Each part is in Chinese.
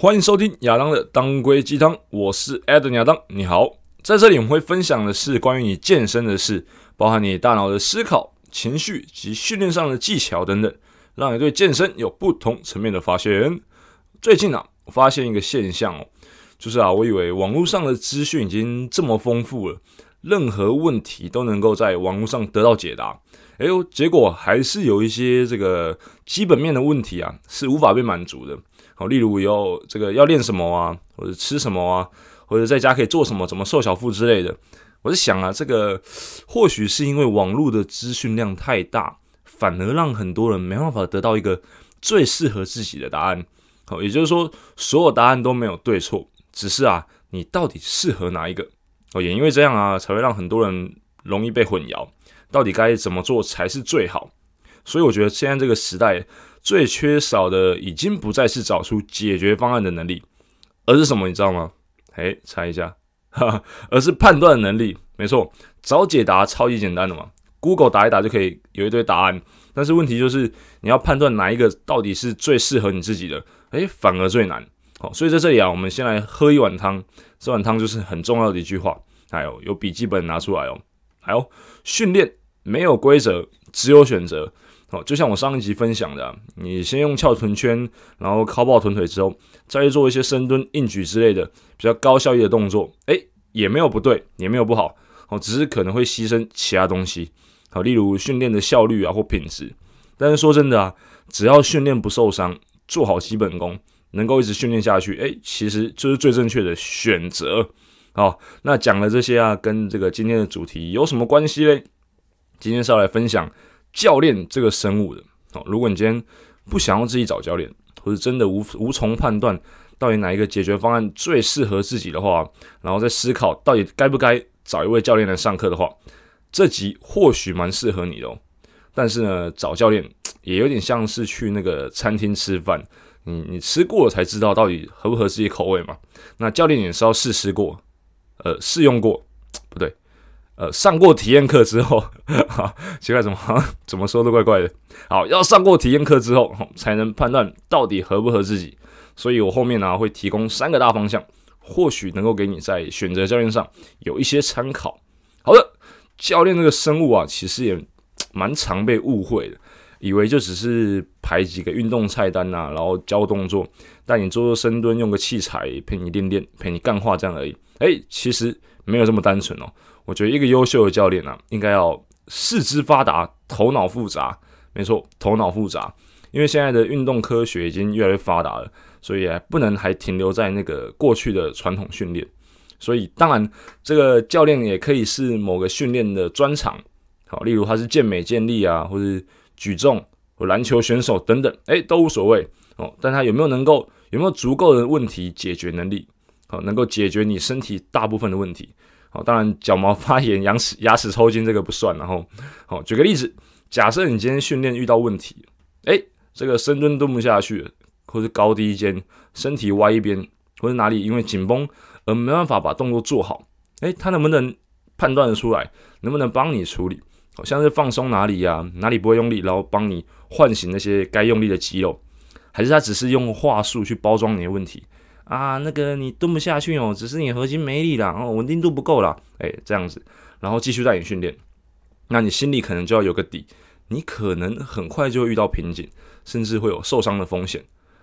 欢迎收听亚当的当归鸡汤，我是 Adam 亚当，你好，在这里我们会分享的是关于你健身的事，包含你大脑的思考、情绪及训练上的技巧等等，让你对健身有不同层面的发现。最近啊，我发现一个现象哦，就是啊，我以为网络上的资讯已经这么丰富了，任何问题都能够在网络上得到解答，哎呦，结果还是有一些这个基本面的问题啊，是无法被满足的。好，例如要这个要练什么啊，或者吃什么啊，或者在家可以做什么，怎么瘦小腹之类的。我在想啊，这个或许是因为网络的资讯量太大，反而让很多人没办法得到一个最适合自己的答案。好，也就是说，所有答案都没有对错，只是啊，你到底适合哪一个？哦，也因为这样啊，才会让很多人容易被混淆，到底该怎么做才是最好？所以我觉得现在这个时代。最缺少的已经不再是找出解决方案的能力，而是什么？你知道吗？诶，猜一下，哈哈，而是判断能力。没错，找解答超级简单的嘛，Google 打一打就可以有一堆答案。但是问题就是你要判断哪一个到底是最适合你自己的，诶，反而最难。好，所以在这里啊，我们先来喝一碗汤，这碗汤就是很重要的一句话。还有，有笔记本拿出来哦。还有，训练没有规则，只有选择。好，就像我上一集分享的，你先用翘臀圈，然后靠抱臀腿之后，再去做一些深蹲、硬举之类的比较高效益的动作，诶，也没有不对，也没有不好，哦，只是可能会牺牲其他东西，好，例如训练的效率啊或品质。但是说真的啊，只要训练不受伤，做好基本功，能够一直训练下去，诶，其实就是最正确的选择。好，那讲了这些啊，跟这个今天的主题有什么关系嘞？今天是要来分享。教练这个生物的哦，如果你今天不想要自己找教练，或者真的无无从判断到底哪一个解决方案最适合自己的话，然后再思考到底该不该找一位教练来上课的话，这集或许蛮适合你的哦。但是呢，找教练也有点像是去那个餐厅吃饭，你你吃过了才知道到底合不合自己口味嘛。那教练也是要试吃过，呃，试用过，不对。呃，上过体验课之后，哈，奇怪，怎么 怎么说都怪怪的。好，要上过体验课之后，才能判断到底合不合自己。所以我后面呢会提供三个大方向，或许能够给你在选择教练上有一些参考。好的，教练这个生物啊，其实也 蛮常被误会的，以为就只是排几个运动菜单啊，然后教动作，带你做做深蹲，用个器材陪你练练，陪你干话这样而已。诶，其实没有这么单纯哦。我觉得一个优秀的教练啊，应该要四肢发达，头脑复杂。没错，头脑复杂。因为现在的运动科学已经越来越发达了，所以不能还停留在那个过去的传统训练。所以，当然，这个教练也可以是某个训练的专长。好，例如他是健美健力啊，或是举重或篮球选手等等，诶，都无所谓哦。但他有没有能够有没有足够的问题解决能力？好，能够解决你身体大部分的问题。好，当然脚毛发炎、牙齿牙齿抽筋这个不算。然后，好，举个例子，假设你今天训练遇到问题，诶，这个深蹲蹲不下去，或是高低肩、身体歪一边，或者哪里因为紧绷而没办法把动作做好，诶，他能不能判断得出来？能不能帮你处理？好像是放松哪里呀、啊，哪里不会用力，然后帮你唤醒那些该用力的肌肉，还是他只是用话术去包装你的问题？啊，那个你蹲不下去哦，只是你核心没力啦，哦，稳定度不够啦，哎，这样子，然后继续带你训练，那你心里可能就要有个底，你可能很快就会遇到瓶颈，甚至会有受伤的风险。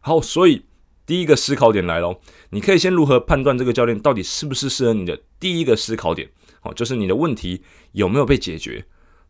好，所以第一个思考点来咯，你可以先如何判断这个教练到底是不是适合你的？第一个思考点，好，就是你的问题有没有被解决？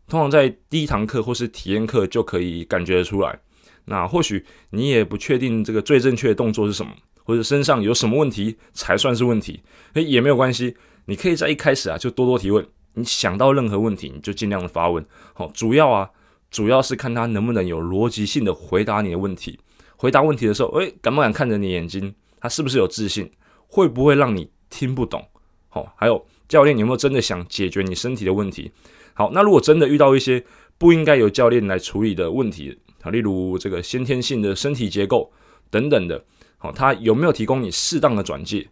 通常在第一堂课或是体验课就可以感觉得出来。那或许你也不确定这个最正确的动作是什么。或者身上有什么问题才算是问题？诶，也没有关系，你可以在一开始啊就多多提问。你想到任何问题，你就尽量的发问。好，主要啊，主要是看他能不能有逻辑性的回答你的问题。回答问题的时候，诶，敢不敢看着你眼睛？他是不是有自信？会不会让你听不懂？好，还有教练有没有真的想解决你身体的问题？好，那如果真的遇到一些不应该由教练来处理的问题，好，例如这个先天性的身体结构等等的。好，他有没有提供你适当的转介？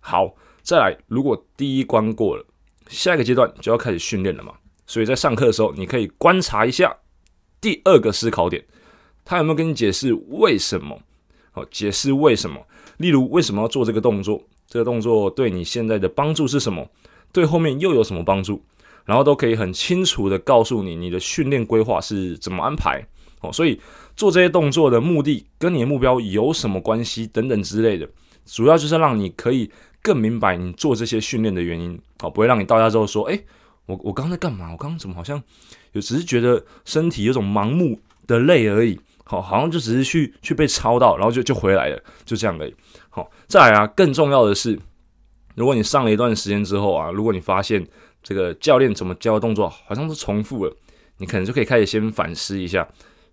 好，再来，如果第一关过了，下一个阶段就要开始训练了嘛。所以在上课的时候，你可以观察一下第二个思考点，他有没有跟你解释为什么？好，解释为什么。例如，为什么要做这个动作？这个动作对你现在的帮助是什么？对后面又有什么帮助？然后都可以很清楚的告诉你，你的训练规划是怎么安排。哦，所以做这些动作的目的跟你的目标有什么关系等等之类的，主要就是让你可以更明白你做这些训练的原因。好，不会让你到家之后说，诶，我我刚刚在干嘛？我刚刚怎么好像有只是觉得身体有种盲目的累而已。好，好像就只是去去被操到，然后就就回来了，就这样而已。好，再来啊，更重要的是，如果你上了一段时间之后啊，如果你发现这个教练怎么教的动作好像是重复了，你可能就可以开始先反思一下，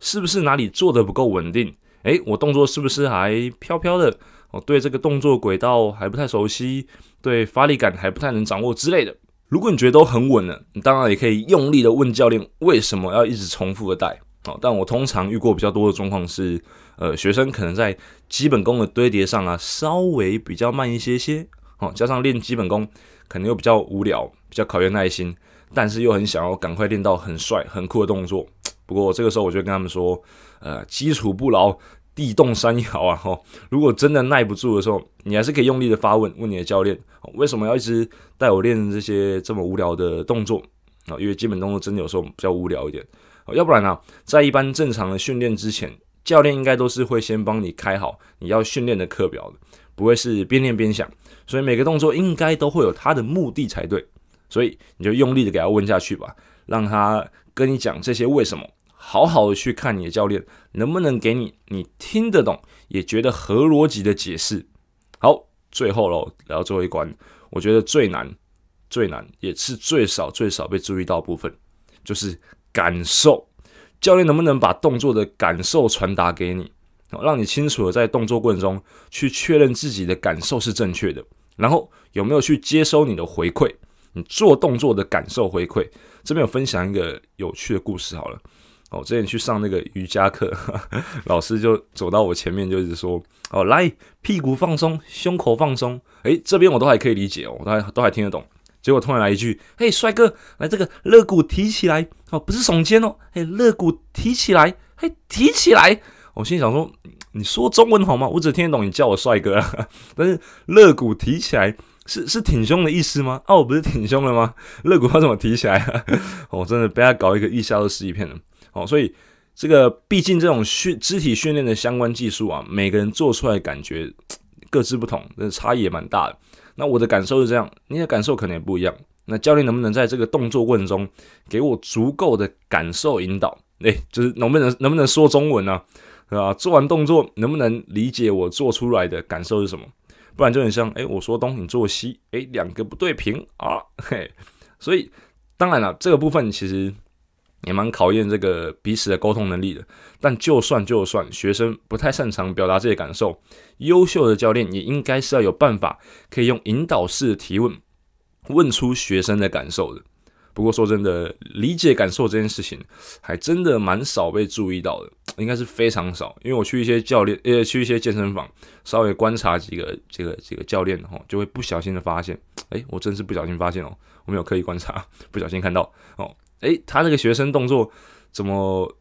是不是哪里做的不够稳定？诶，我动作是不是还飘飘的？我对这个动作轨道还不太熟悉，对发力感还不太能掌握之类的。如果你觉得都很稳了，你当然也可以用力的问教练，为什么要一直重复的带？哦，但我通常遇过比较多的状况是，呃，学生可能在基本功的堆叠上啊，稍微比较慢一些些，哦，加上练基本功可能又比较无聊，比较考验耐心，但是又很想要赶快练到很帅、很酷的动作。不过这个时候我就跟他们说，呃，基础不牢，地动山摇啊，吼，如果真的耐不住的时候，你还是可以用力的发问，问你的教练，为什么要一直带我练这些这么无聊的动作？啊，因为基本动作真的有时候比较无聊一点。要不然呢、在一般正常的训练之前，教练应该都是会先帮你开好你要训练的课表的，不会是边练边想。所以每个动作应该都会有它的目的才对。所以你就用力的给他问下去吧，让他跟你讲这些为什么，好好的去看你的教练能不能给你你听得懂也觉得合逻辑的解释。好，最后喽，来到最后一关，我觉得最难、最难也是最少、最少被注意到的部分，就是。感受，教练能不能把动作的感受传达给你，让你清楚的在动作过程中去确认自己的感受是正确的，然后有没有去接收你的回馈，你做动作的感受回馈。这边有分享一个有趣的故事好了，哦，之前去上那个瑜伽课，老师就走到我前面就一直说，哦，来，屁股放松，胸口放松，诶，这边我都还可以理解哦，我都还都还听得懂。结果突然来一句：“嘿，帅哥，来这个肋骨提起来哦，不是耸肩哦，嘿，肋骨提起来，嘿，提起来。”我心里想说：“你说中文好吗？我只听得懂你叫我帅哥啊。但是肋骨提起来是是挺胸的意思吗？啊，我不是挺胸了吗？肋骨要怎么提起来啊？我真的被他搞一个一下都失一片了。哦，所以这个毕竟这种训肢体训练的相关技术啊，每个人做出来感觉各自不同，真的差异也蛮大的。”那我的感受是这样，你的感受可能也不一样。那教练能不能在这个动作过程中给我足够的感受引导？诶，就是能不能能不能说中文呢？对吧？做完动作能不能理解我做出来的感受是什么？不然就很像，诶，我说东你做西，诶，两个不对平啊，嘿。所以当然了，这个部分其实。也蛮考验这个彼此的沟通能力的，但就算就算学生不太擅长表达这些感受，优秀的教练也应该是要有办法可以用引导式提问问出学生的感受的。不过说真的，理解感受这件事情还真的蛮少被注意到的，应该是非常少。因为我去一些教练，呃，去一些健身房，稍微观察几个这个这个教练的话，就会不小心的发现，诶，我真是不小心发现哦，我没有刻意观察，不小心看到哦。诶，他那个学生动作怎么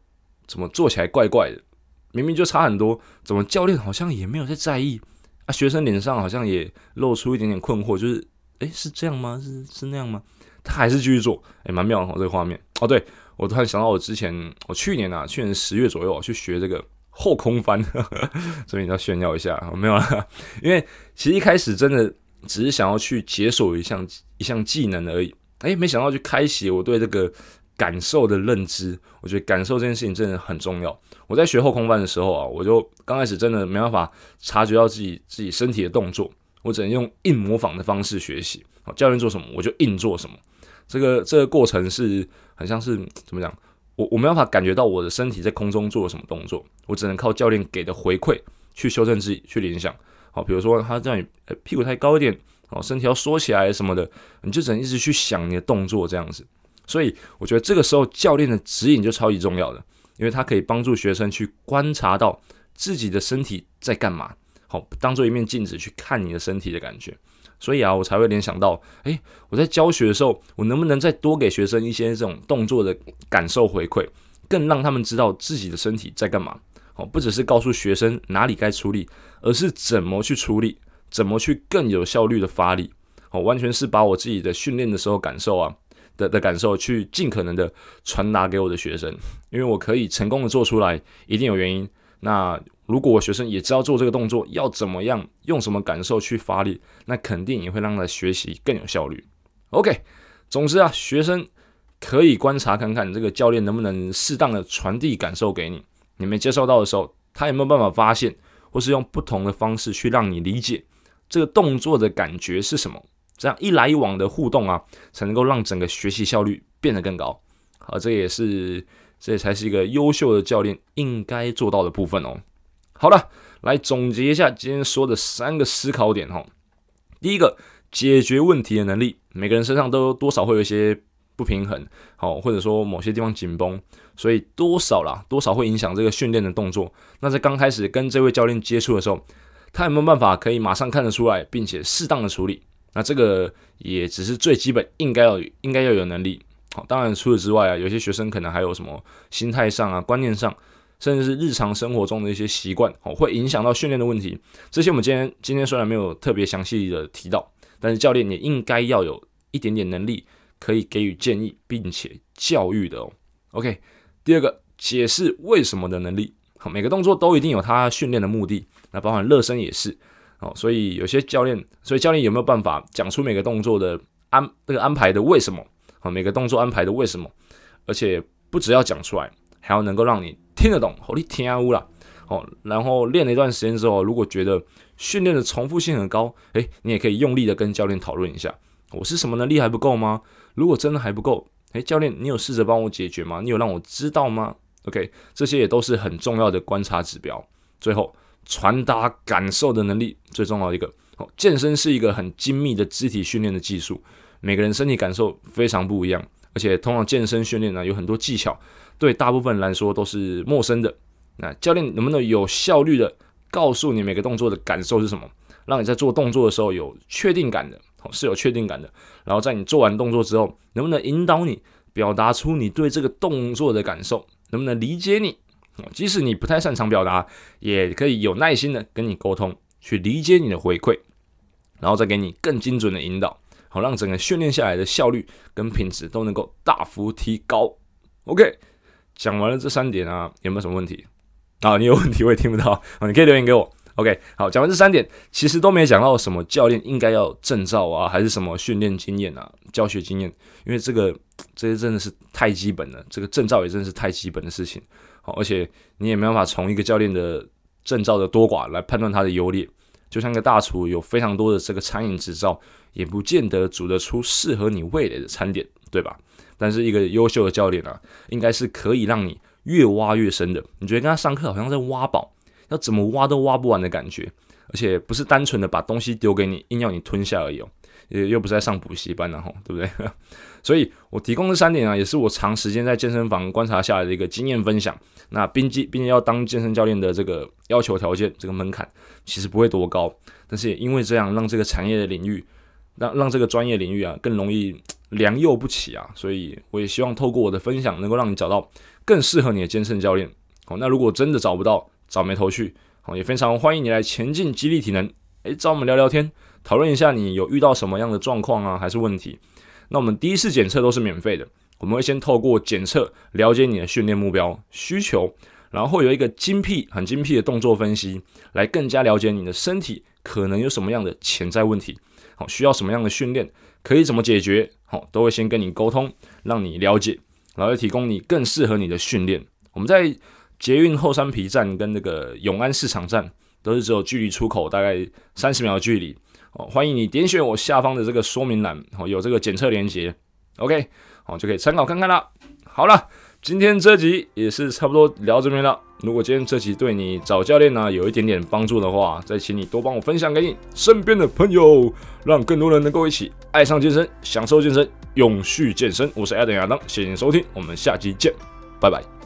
怎么做起来怪怪的？明明就差很多，怎么教练好像也没有在在意啊？学生脸上好像也露出一点点困惑，就是诶，是这样吗？是是那样吗？他还是继续做，诶，蛮妙的哦，这个画面哦。对，我突然想到，我之前我去年啊，去年十月左右去学这个后空翻，呵 呵这边要炫耀一下，没有啊？因为其实一开始真的只是想要去解锁一项一项技能而已。诶，没想到去开启我对这个感受的认知。我觉得感受这件事情真的很重要。我在学后空翻的时候啊，我就刚开始真的没办法察觉到自己自己身体的动作，我只能用硬模仿的方式学习。好，教练做什么我就硬做什么。这个这个过程是很像是怎么讲？我我没办法感觉到我的身体在空中做了什么动作，我只能靠教练给的回馈去修正自己，去联想。好，比如说他这样，屁股抬高一点。哦，身体要缩起来什么的，你就只能一直去想你的动作这样子。所以我觉得这个时候教练的指引就超级重要的，因为他可以帮助学生去观察到自己的身体在干嘛。好，当做一面镜子去看你的身体的感觉。所以啊，我才会联想到，诶，我在教学的时候，我能不能再多给学生一些这种动作的感受回馈，更让他们知道自己的身体在干嘛。哦，不只是告诉学生哪里该出力，而是怎么去出力，怎么去更有效率的发力。哦，完全是把我自己的训练的时候感受啊的的感受，去尽可能的传达给我的学生，因为我可以成功的做出来，一定有原因。那如果我学生也知道做这个动作要怎么样，用什么感受去发力，那肯定也会让他学习更有效率。OK，总之啊，学生可以观察看看这个教练能不能适当的传递感受给你，你没接受到的时候，他有没有办法发现，或是用不同的方式去让你理解这个动作的感觉是什么。这样一来一往的互动啊，才能够让整个学习效率变得更高。好，这也是这才是一个优秀的教练应该做到的部分哦。好了，来总结一下今天说的三个思考点哈。第一个，解决问题的能力，每个人身上都多少会有一些不平衡，好，或者说某些地方紧绷，所以多少啦，多少会影响这个训练的动作。那在刚开始跟这位教练接触的时候，他有没有办法可以马上看得出来，并且适当的处理？那这个也只是最基本应该要应该要有能力。好，当然除此之外啊，有些学生可能还有什么心态上啊、观念上，甚至是日常生活中的一些习惯，哦，会影响到训练的问题。这些我们今天今天虽然没有特别详细的提到，但是教练也应该要有一点点能力，可以给予建议并且教育的哦。OK，第二个解释为什么的能力。好，每个动作都一定有他训练的目的，那包含热身也是。哦，所以有些教练，所以教练有没有办法讲出每个动作的安这个安排的为什么？好，每个动作安排的为什么？而且不只要讲出来，还要能够让你听得懂，好，你听啊乌啦。哦，然后练了一段时间之后，如果觉得训练的重复性很高，诶，你也可以用力的跟教练讨论一下，我是什么能力还不够吗？如果真的还不够，诶，教练，你有试着帮我解决吗？你有让我知道吗？OK，这些也都是很重要的观察指标。最后。传达感受的能力最重要一个。哦，健身是一个很精密的肢体训练的技术，每个人身体感受非常不一样，而且通常健身训练呢有很多技巧，对大部分人来说都是陌生的。那教练能不能有效率的告诉你每个动作的感受是什么，让你在做动作的时候有确定感的，是有确定感的。然后在你做完动作之后，能不能引导你表达出你对这个动作的感受，能不能理解你？即使你不太擅长表达，也可以有耐心的跟你沟通，去理解你的回馈，然后再给你更精准的引导，好让整个训练下来的效率跟品质都能够大幅提高。OK，讲完了这三点啊，有没有什么问题？啊，你有问题我也听不到，啊，你可以留言给我。OK，好，讲完这三点，其实都没讲到什么教练应该要证照啊，还是什么训练经验啊、教学经验，因为这个这些真的是太基本了，这个证照也真的是太基本的事情。好，而且你也没办法从一个教练的证照的多寡来判断他的优劣。就像个大厨有非常多的这个餐饮执照，也不见得煮得出适合你味蕾的餐点，对吧？但是一个优秀的教练啊，应该是可以让你越挖越深的。你觉得跟他上课好像在挖宝？要怎么挖都挖不完的感觉，而且不是单纯的把东西丢给你，硬要你吞下而已哦，也又不是在上补习班然后，对不对？所以我提供这三点啊，也是我长时间在健身房观察下来的一个经验分享。那并且并且要当健身教练的这个要求条件，这个门槛其实不会多高，但是也因为这样，让这个产业的领域，让让这个专业领域啊更容易 良莠不齐啊。所以我也希望透过我的分享，能够让你找到更适合你的健身教练。好，那如果真的找不到，找没头绪，好，也非常欢迎你来前进激励体能，诶，找我们聊聊天，讨论一下你有遇到什么样的状况啊，还是问题？那我们第一次检测都是免费的，我们会先透过检测了解你的训练目标需求，然后会有一个精辟、很精辟的动作分析，来更加了解你的身体可能有什么样的潜在问题，好，需要什么样的训练，可以怎么解决，好，都会先跟你沟通，让你了解，然后提供你更适合你的训练。我们在捷运后山皮站跟那个永安市场站都是只有距离出口大概三十秒的距离哦，欢迎你点选我下方的这个说明栏哦，有这个检测链接，OK，好，就可以参考看看啦。好了，今天这集也是差不多聊这边了。如果今天这集对你找教练呢有一点点帮助的话，再请你多帮我分享给你身边的朋友，让更多人能够一起爱上健身，享受健身，永续健身。我是 Adam 亚当，谢谢你收听，我们下期见，拜拜。